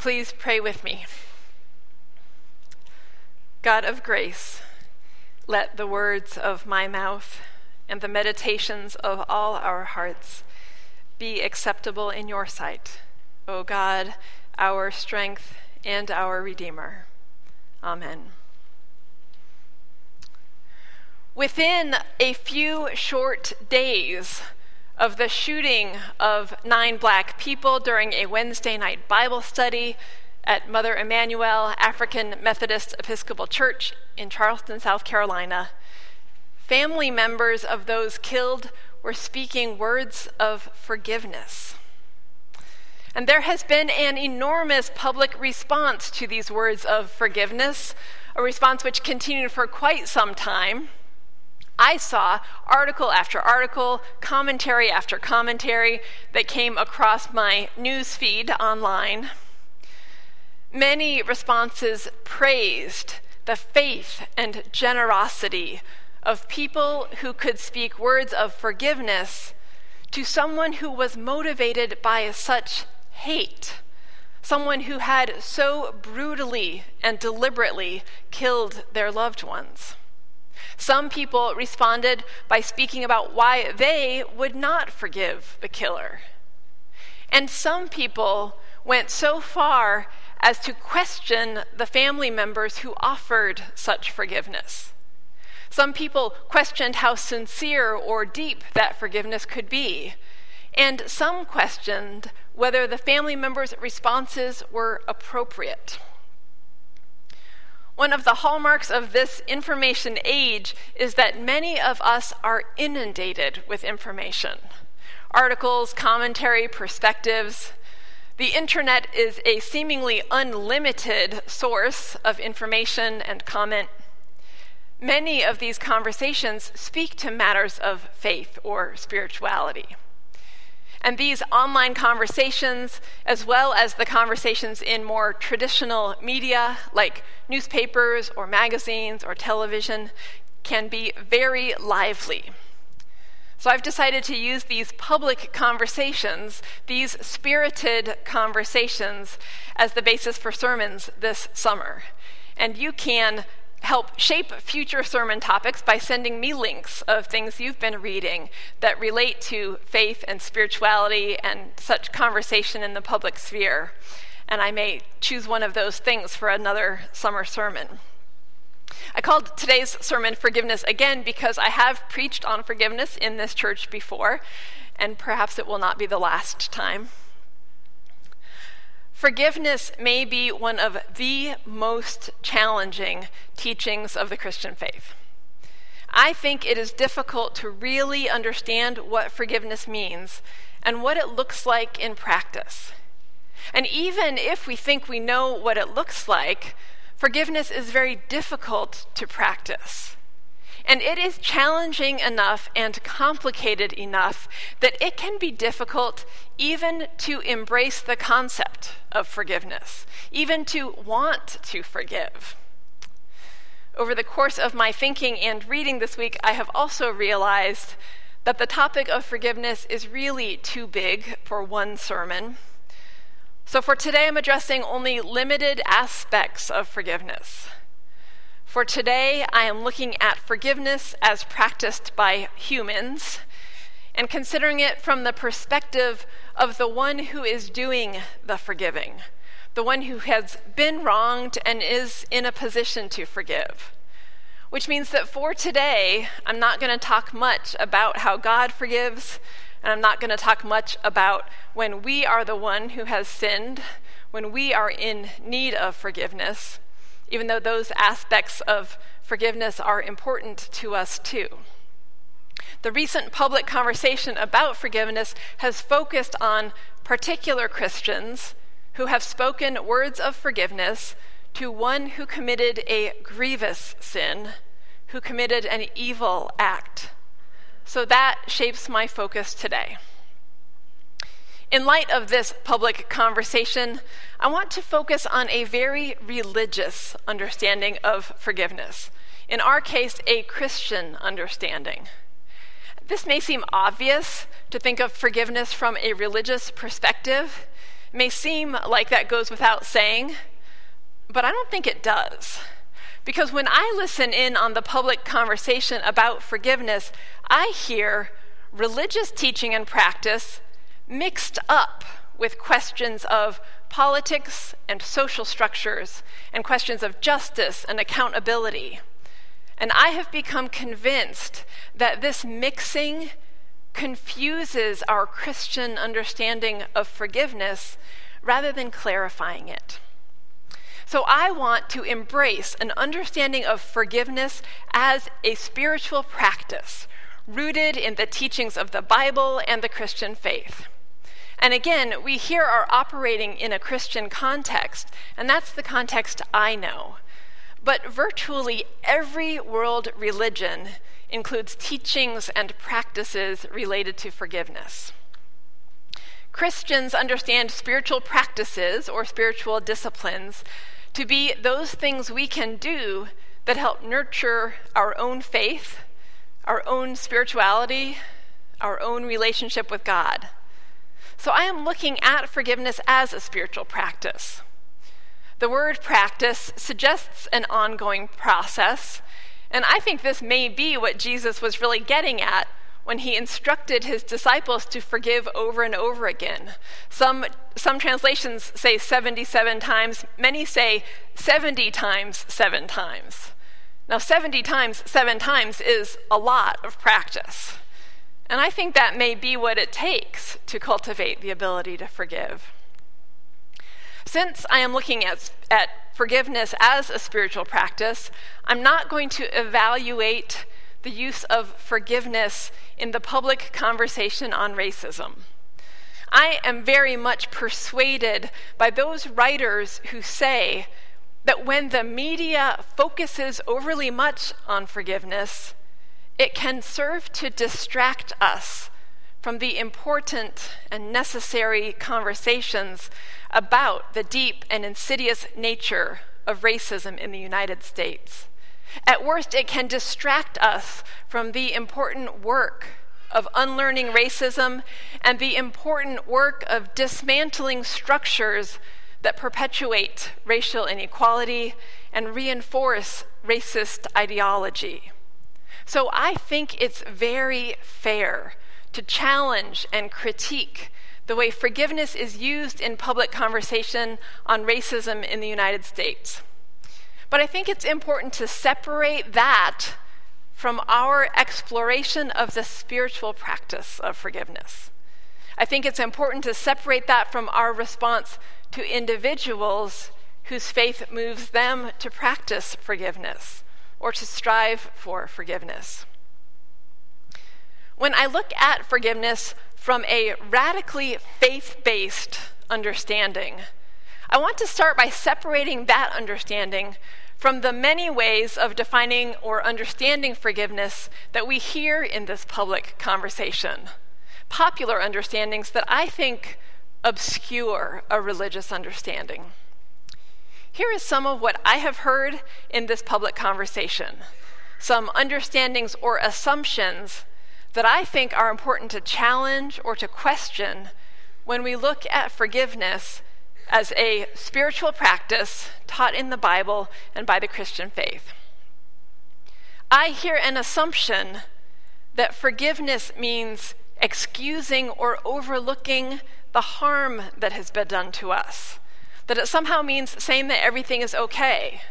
Please pray with me. God of grace, let the words of my mouth and the meditations of all our hearts be acceptable in your sight, O God, our strength and our Redeemer. Amen. Within a few short days of the shooting of nine black people during a Wednesday night Bible study at Mother Emanuel African Methodist Episcopal Church in Charleston, South Carolina, family members of those killed were speaking words of forgiveness. And there has been an enormous public response to these words of forgiveness, a response which continued for quite some time. I saw article after article, commentary after commentary that came across my news feed online. Many responses praised the faith and generosity of people who could speak words of forgiveness to someone who was motivated by such hate, someone who had so brutally and deliberately killed their loved ones. Some people responded by speaking about why they would not forgive the killer. And some people went so far as to question the family members who offered such forgiveness. Some people questioned how sincere or deep that forgiveness could be. And some questioned whether the family members' responses were appropriate. One of the hallmarks of this information age is that many of us are inundated with information articles, commentary, perspectives. The internet is a seemingly unlimited source of information and comment. Many of these conversations speak to matters of faith or spirituality. And these online conversations, as well as the conversations in more traditional media like newspapers or magazines or television, can be very lively. So I've decided to use these public conversations, these spirited conversations, as the basis for sermons this summer. And you can help shape future sermon topics by sending me links of things you've been reading that relate to faith and spirituality and such conversation in the public sphere. And I may choose one of those things for another summer sermon. I called today's sermon Forgiveness Again because I have preached on forgiveness in this church before, and perhaps it will not be the last time. Forgiveness may be one of the most challenging teachings of the Christian faith. I think it is difficult to really understand what forgiveness means and what it looks like in practice. And even if we think we know what it looks like, forgiveness is very difficult to practice. And it is challenging enough and complicated enough that it can be difficult even to embrace the concept of forgiveness, even to want to forgive. Over the course of my thinking and reading this week, I have also realized that the topic of forgiveness is really too big for one sermon. So for today, I'm addressing only limited aspects of forgiveness. For today, I am looking at forgiveness as practiced by humans and considering it from the perspective of the one who is doing the forgiving, the one who has been wronged and is in a position to forgive. Which means that for today, I'm not going to talk much about how God forgives, and I'm not going to talk much about when we are the one who has sinned, when we are in need of forgiveness even though those aspects of forgiveness are important to us too. The recent public conversation about forgiveness has focused on particular Christians who have spoken words of forgiveness to one who committed a grievous sin, who committed an evil act. So that shapes my focus today. In light of this public conversation, I want to focus on a very religious understanding of forgiveness. In our case, a Christian understanding. This may seem obvious to think of forgiveness from a religious perspective, It may seem like that goes without saying, but I don't think it does. Because when I listen in on the public conversation about forgiveness, I hear religious teaching and practice mixed up with questions of politics and social structures and questions of justice and accountability. And I have become convinced that this mixing confuses our Christian understanding of forgiveness rather than clarifying it. So I want to embrace an understanding of forgiveness as a spiritual practice rooted in the teachings of the Bible and the Christian faith. And again, we here are operating in a Christian context, and that's the context I know. But virtually every world religion includes teachings and practices related to forgiveness. Christians understand spiritual practices or spiritual disciplines to be those things we can do that help nurture our own faith, our own spirituality, our own relationship with God. So I am looking at forgiveness as a spiritual practice. The word practice suggests an ongoing process, and I think this may be what Jesus was really getting at when he instructed his disciples to forgive over and over again. Some, some translations say 77 times, many say 70 times seven times. Now, 70 times seven times is a lot of practice. And I think that may be what it takes to cultivate the ability to forgive. Since I am looking at, at forgiveness as a spiritual practice, I'm not going to evaluate the use of forgiveness in the public conversation on racism. I am very much persuaded by those writers who say that when the media focuses overly much on forgiveness, it can serve to distract us from the important and necessary conversations about the deep and insidious nature of racism in the United States. At worst, it can distract us from the important work of unlearning racism and the important work of dismantling structures that perpetuate racial inequality and reinforce racist ideology. So I think it's very fair to challenge and critique the way forgiveness is used in public conversation on racism in the United States. But I think it's important to separate that from our exploration of the spiritual practice of forgiveness. I think it's important to separate that from our response to individuals whose faith moves them to practice forgiveness or to strive for forgiveness. When I look at forgiveness from a radically faith based understanding, I want to start by separating that understanding from the many ways of defining or understanding forgiveness that we hear in this public conversation. Popular understandings that I think obscure a religious understanding. Here is some of what I have heard in this public conversation, some understandings or assumptions that I think are important to challenge or to question when we look at forgiveness as a spiritual practice taught in the Bible and by the Christian faith. I hear an assumption that forgiveness means excusing or overlooking the harm that has been done to us that it somehow means saying that everything is okay.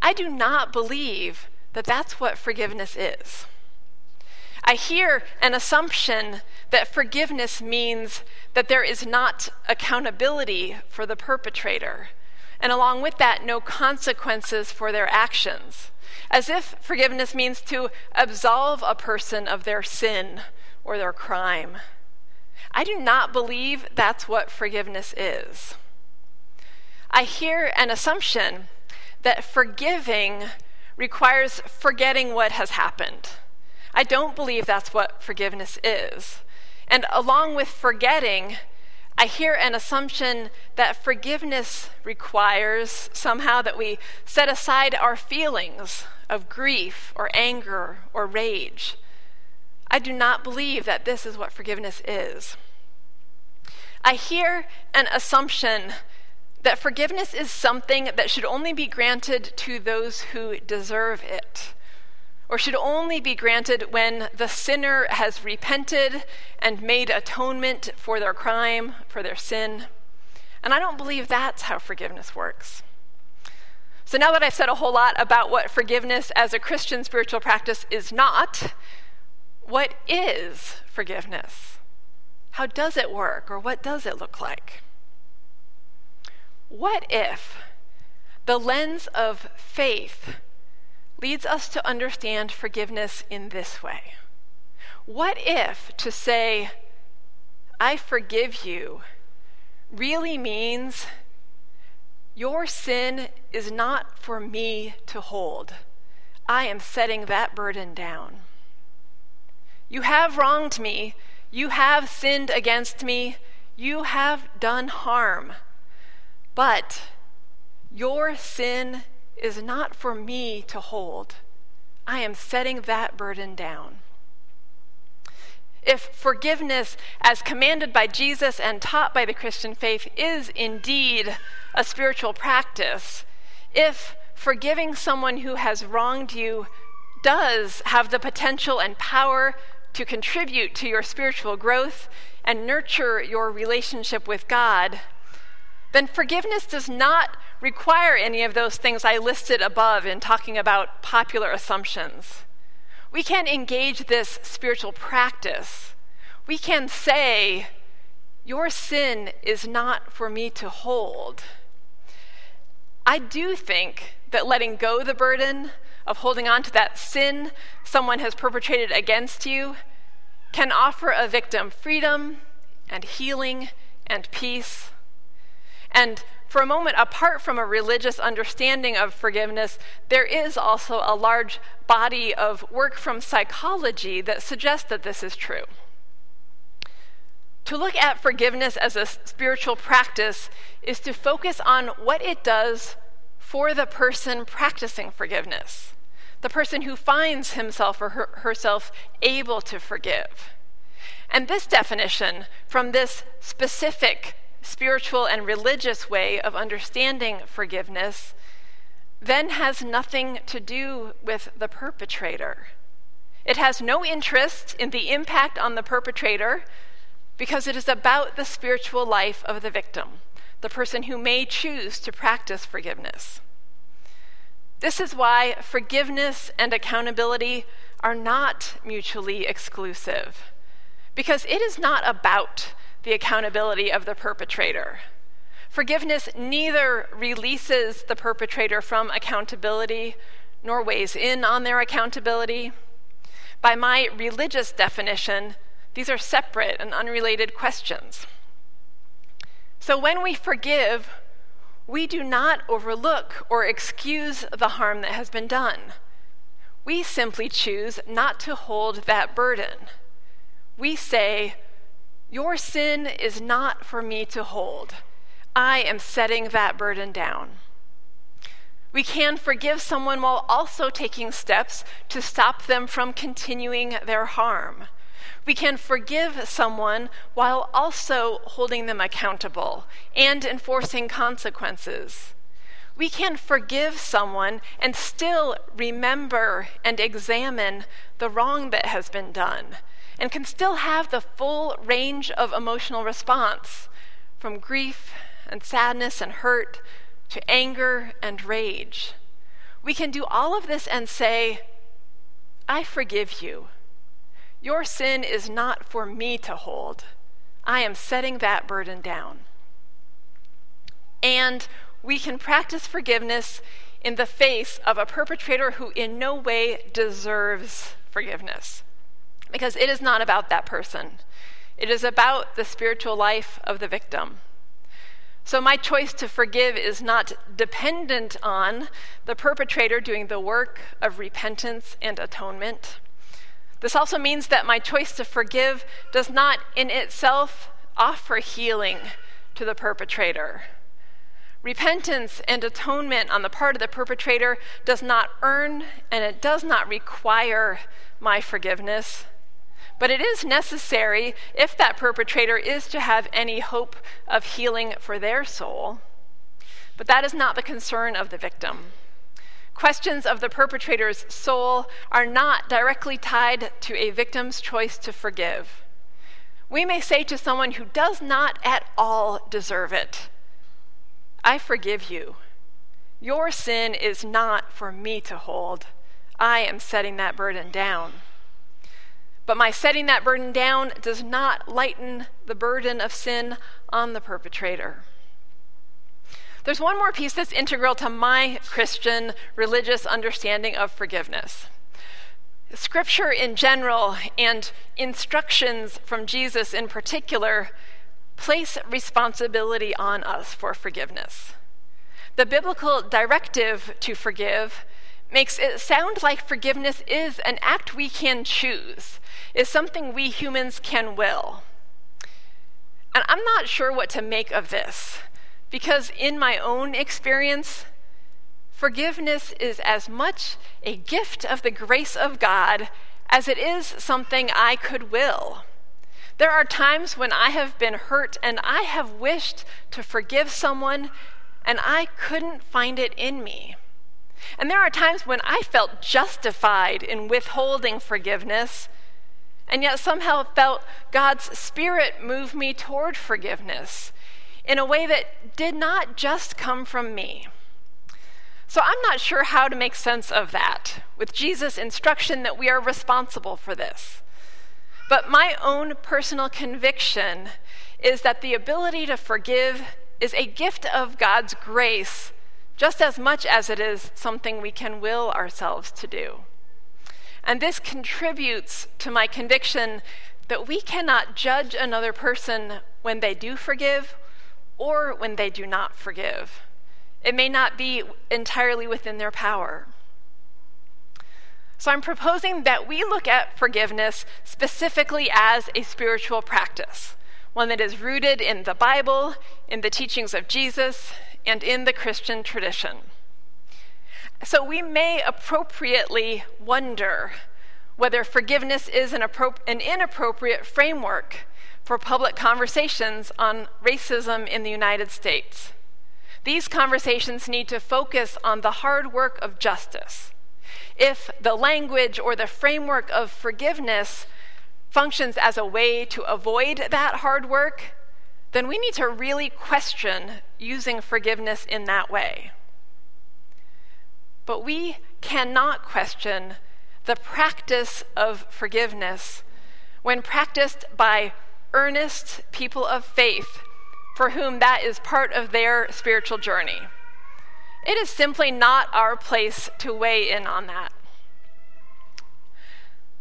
I do not believe that that's what forgiveness is. I hear an assumption that forgiveness means that there is not accountability for the perpetrator, and along with that, no consequences for their actions, as if forgiveness means to absolve a person of their sin or their crime. I do not believe that's what forgiveness is. I hear an assumption that forgiving requires forgetting what has happened. I don't believe that's what forgiveness is. And along with forgetting, I hear an assumption that forgiveness requires somehow that we set aside our feelings of grief or anger or rage. I do not believe that this is what forgiveness is. I hear an assumption that forgiveness is something that should only be granted to those who deserve it, or should only be granted when the sinner has repented and made atonement for their crime, for their sin. And I don't believe that's how forgiveness works. So now that I've said a whole lot about what forgiveness as a Christian spiritual practice is not, what is forgiveness? How does it work, or what does it look like? What if the lens of faith leads us to understand forgiveness in this way? What if to say, I forgive you, really means your sin is not for me to hold? I am setting that burden down. You have wronged me. You have sinned against me. You have done harm. But your sin is not for me to hold. I am setting that burden down. If forgiveness, as commanded by Jesus and taught by the Christian faith, is indeed a spiritual practice, if forgiving someone who has wronged you does have the potential and power to contribute to your spiritual growth and nurture your relationship with God, then forgiveness does not require any of those things I listed above in talking about popular assumptions. We can engage this spiritual practice. We can say, Your sin is not for me to hold. I do think that letting go the burden of holding on to that sin someone has perpetrated against you can offer a victim freedom and healing and peace. And for a moment, apart from a religious understanding of forgiveness, there is also a large body of work from psychology that suggests that this is true. To look at forgiveness as a spiritual practice is to focus on what it does for the person practicing forgiveness, the person who finds himself or her, herself able to forgive. And this definition, from this specific spiritual and religious way of understanding forgiveness, then has nothing to do with the perpetrator. It has no interest in the impact on the perpetrator because it is about the spiritual life of the victim the person who may choose to practice forgiveness. This is why forgiveness and accountability are not mutually exclusive, because it is not about the accountability of the perpetrator. Forgiveness neither releases the perpetrator from accountability nor weighs in on their accountability. By my religious definition, these are separate and unrelated questions. So when we forgive, we do not overlook or excuse the harm that has been done. We simply choose not to hold that burden. We say, Your sin is not for me to hold. I am setting that burden down. We can forgive someone while also taking steps to stop them from continuing their harm. We can forgive someone while also holding them accountable and enforcing consequences. We can forgive someone and still remember and examine the wrong that has been done, and can still have the full range of emotional response from grief and sadness and hurt to anger and rage. We can do all of this and say, I forgive you. Your sin is not for me to hold. I am setting that burden down. And we can practice forgiveness in the face of a perpetrator who in no way deserves forgiveness. Because it is not about that person, it is about the spiritual life of the victim. So, my choice to forgive is not dependent on the perpetrator doing the work of repentance and atonement. This also means that my choice to forgive does not in itself offer healing to the perpetrator. Repentance and atonement on the part of the perpetrator does not earn and it does not require my forgiveness, But it is necessary if that perpetrator is to have any hope of healing for their soul. But that is not the concern of the victim. Questions of the perpetrator's soul are not directly tied to a victim's choice to forgive. We may say to someone who does not at all deserve it, I forgive you. Your sin is not for me to hold. I am setting that burden down. But my setting that burden down does not lighten the burden of sin on the perpetrator. There's one more piece that's integral to my Christian religious understanding of forgiveness. Scripture in general and instructions from Jesus in particular place responsibility on us for forgiveness. The biblical directive to forgive makes it sound like forgiveness is an act we can choose, is something we humans can will. And I'm not sure what to make of this, because in my own experience, forgiveness is as much a gift of the grace of God as it is something I could will. There are times when I have been hurt and I have wished to forgive someone, and I couldn't find it in me. And there are times when I felt justified in withholding forgiveness, and yet somehow felt God's Spirit move me toward forgiveness in a way that did not just come from me. So I'm not sure how to make sense of that with Jesus' instruction that we are responsible for this. But my own personal conviction is that the ability to forgive is a gift of God's grace just as much as it is something we can will ourselves to do. And this contributes to my conviction that we cannot judge another person when they do forgive or when they do not forgive. It may not be entirely within their power. So I'm proposing that we look at forgiveness specifically as a spiritual practice, one that is rooted in the Bible, in the teachings of Jesus, and in the Christian tradition. So we may appropriately wonder whether forgiveness is an, appro- an, inappropriate framework for public conversations on racism in the United States. These conversations need to focus on the hard work of justice. If the language or the framework of forgiveness functions as a way to avoid that hard work, then we need to really question using forgiveness in that way. But we cannot question the practice of forgiveness when practiced by earnest people of faith for whom that is part of their spiritual journey. It is simply not our place to weigh in on that.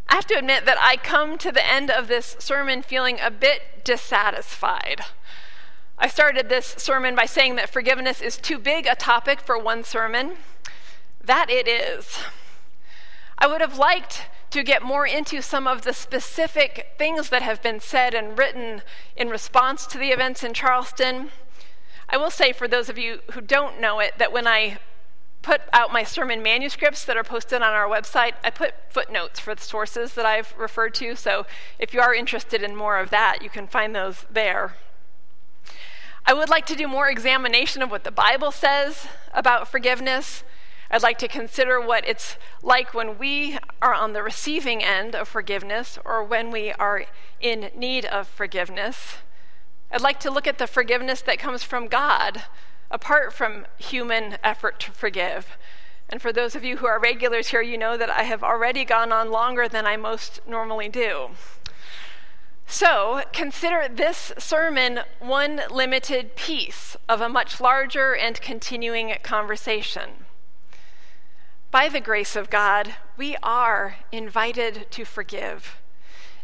I have to admit that I come to the end of this sermon feeling a bit dissatisfied. I started this sermon by saying that forgiveness is too big a topic for one sermon. That it is. I would have liked to get more into some of the specific things that have been said and written in response to the events in Charleston. I will say, for those of you who don't know it, that when I put out my sermon manuscripts that are posted on our website, I put footnotes for the sources that I've referred to. So if you are interested in more of that, you can find those there. I would like to do more examination of what the Bible says about forgiveness. I'd like to consider what it's like when we are on the receiving end of forgiveness or when we are in need of forgiveness. I'd like to look at the forgiveness that comes from God apart from human effort to forgive. And for those of you who are regulars here, you know that I have already gone on longer than I most normally do. So, consider this sermon one limited piece of a much larger and continuing conversation. By the grace of God, we are invited to forgive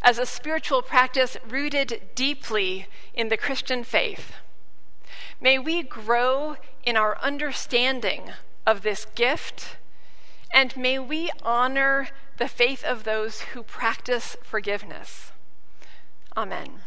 as a spiritual practice rooted deeply in the Christian faith. May we grow in our understanding of this gift, and may we honor the faith of those who practice forgiveness. Amen.